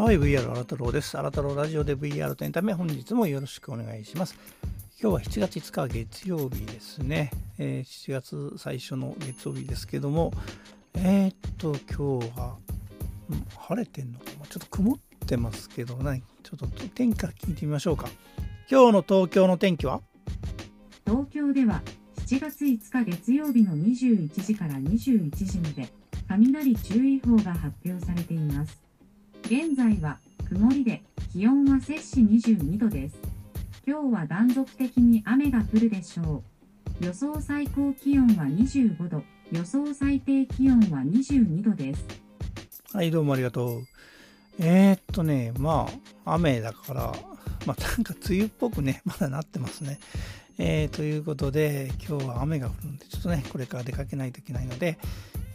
はい、VR 新太郎です。新太郎ラジオで VR とエンタメ、本日もよろしくお願いします。今日は7月5日月曜日ですね。えー、7月最初の月曜日ですけども、えー、っと、今日は、うん、晴れてんのかな？ちょっと曇ってますけどね。ちょっと天気から聞いてみましょうか。今日の東京の天気は？東京では7月5日月曜日の21時から21時まで雷注意報が発表されています。現在は曇りで気温は摂氏22度です。今日は断続的に雨が降るでしょう。予想最高気温は25度、予想最低気温は22度です。はい、どうもありがとう。えー、っとね、まあ、雨だから、まあ、なんか梅雨っぽくね、まだなってますね。えー、ということで、今日は雨が降るんで、ちょっとね、これから出かけないといけないので、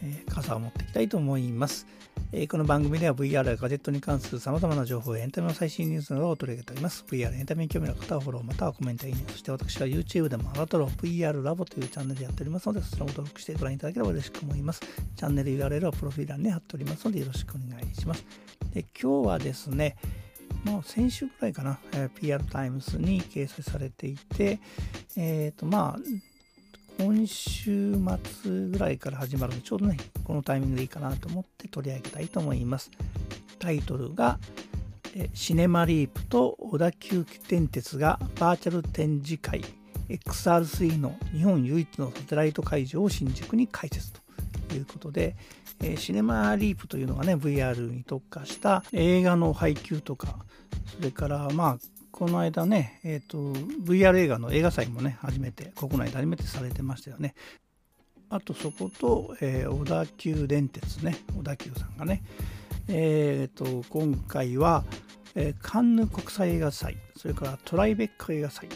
えー、傘を持っていきたいと思います。え、この番組では VR やガジェットに関する様々な情報やエンタメの最新ニュースなどを取り上げております。VR エンタメに興味のある方はフォローまたはコメントやいいね。そして私は YouTube でもアラトロ VR ラボというチャンネルでやっておりますので、そちらも登録してご覧いただければ嬉しく思います。チャンネル URL はプロフィール欄に貼っておりますのでよろしくお願いします。で今日はですね、もう先週くらいかな、え、PR タイムズに掲載されていて、えっ、ー、とまあ、今週末ぐらいから始まるので、ちょうどね、このタイミングでいいかなと思って取り上げたいと思います。タイトルが、シネマリープと小田急電鉄がバーチャル展示会 XR3 の日本唯一のサテライト会場を新宿に開設ということで、えシネマリープというのがね VR に特化した映画の配給とかそれからまあこの間ね、えーと、VR 映画の映画祭もね初めて国内で初めてされてましたよね。あとそこと、えー、小田急電鉄ね小田急さんがねえっ、ー、と今回は、えー、カンヌ国際映画祭それからトライベッカ映画祭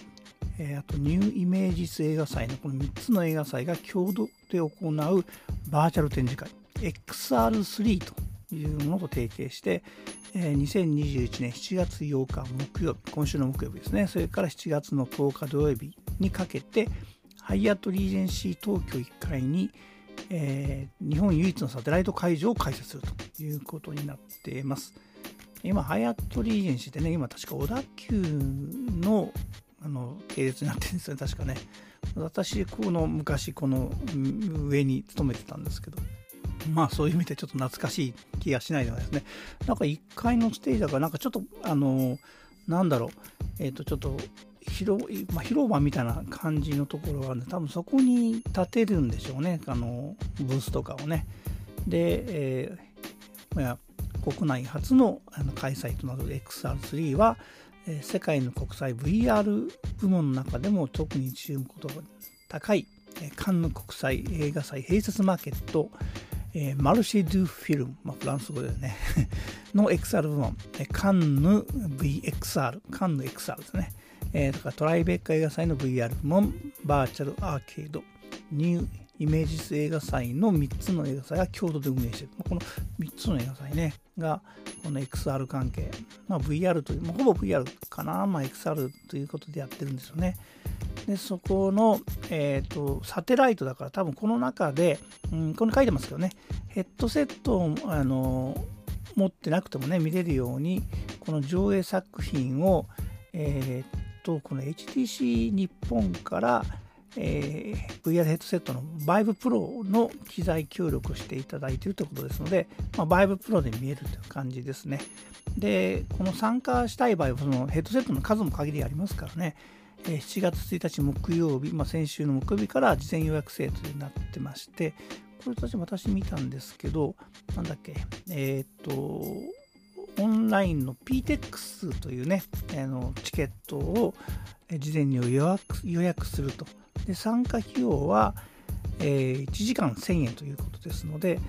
えあとニューイメージス映画祭のこの3つの映画祭が共同で行うバーチャル展示会 XR3 というものと提携して、え2021年7月8日木曜日、今週の木曜日ですね、それから7月の10日土曜日にかけて、ハイアットリージェンシー東京1階に、えー、日本唯一のサテライト会場を開設するということになっています。今、ハイアットリージェンシーってね、今確か小田急のあの系列になってるんですよね、確かね。私、この昔、この上に勤めてたんですけど、まあそういう意味でちょっと懐かしい気がしないではないですね。なんか1階のステージだからなんかちょっとあのなんだろう、えっ、ー、とちょっと広,、まあ、広場みたいな感じのところがあるんで多分そこに建てるんでしょうねあのブースとかをね。で、えー、まあ、国内初のあの開催となる XR3 は、えー、世界の国際 VR 部門の中でも特に注目度が高い、えー、カンヌ国際映画祭併設マーケットえー、マルシェ・ドゥ・フィルム、まあ、フランス語でね。の XR 部門、カンヌ VXR、カンヌ XR ですね。えー、だかトライベッカ映画祭の VR 部門、バーチャルアーケード、ニューイメージス映画祭の3つの映画祭が共同で運営している。この3つの映画祭ね、が、この XR 関係、まあ、VR という、まあ、ほぼ VR かな、まあ、XR ということでやってるんですよね。でそこの、えーと、サテライトだから多分この中で、うん、ここに書いてますけどねヘッドセットをあの持ってなくてもね見れるようにこの上映作品を、えー、とこの HTC 日本から、えー、VR ヘッドセットの Vive Pro の機材協力していただいているということですので、まあ、Vive Pro で見えるという感じですね。で、この参加したい場合はそのヘッドセットの数も限りありますからね、7月1日木曜日、まあ、先週の木曜日から事前予約制となってまして、これ私私見たんですけど、なんだっけ、えっ、と、オンラインの PTEX というね、あのチケットを事前に予約予約すると。で参加費用は、えー、1時間1000円ということですので、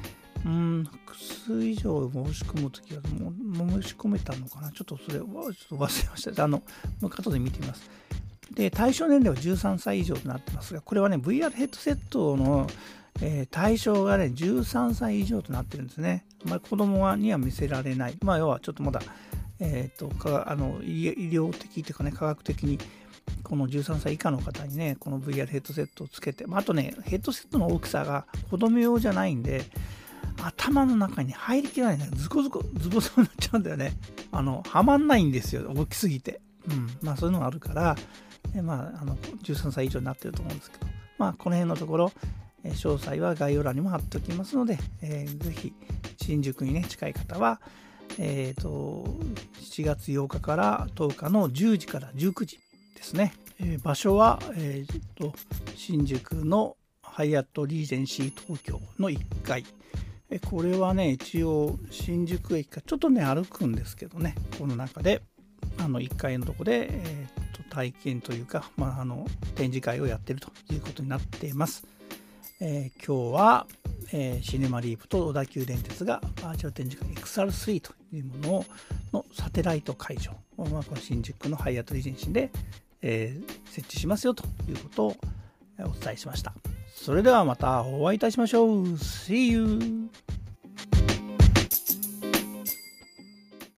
うん、複数以上申し込むときはも申し込めたのかな？ちょっとそれはちょっと忘れました。あの、もう後で見てみます。で、対象年齢は13歳以上となってますが、これはね、VR ヘッドセットの、えー、対象がね、13歳以上となってるんですね。まあ、子供には見せられない。まあ、要はちょっとまだ、えっ、ー、とかあの医療的というかね、科学的に、この13歳以下の方にね、この VR ヘッドセットをつけて、まあ、あとね、ヘッドセットの大きさが子供用じゃないんで、頭の中に入りきらないね。ズコズコ、ズボズボになっちゃうんだよね。あの、はまんないんですよ。大きすぎて。うん。まあそういうのがあるから、まあ、あの、13歳以上になってると思うんですけど、まあこの辺のところ、詳細は概要欄にも貼っておきますので、えー、ぜひ、新宿にね、近い方は、えっ、ー、と、7月8日から10日の10時から19時ですね。えー、場所は、えーと、新宿のハイアットリージェンシー東京の1階。えこれはね、一応新宿駅からちょっとね、歩くんですけどね、この中で、あの1階のとこで、えー、体験というか、まあ、あの展示会をやってるということになっています。えー、今日は、えー、シネマリープと小田急電鉄がバーチャル展示会 XR3 というもののサテライト会場、まあ、この新宿のハイアットリジェンシーで、えー、設置しますよということをお伝えしました。それではまたお会いいたしましょう。See you!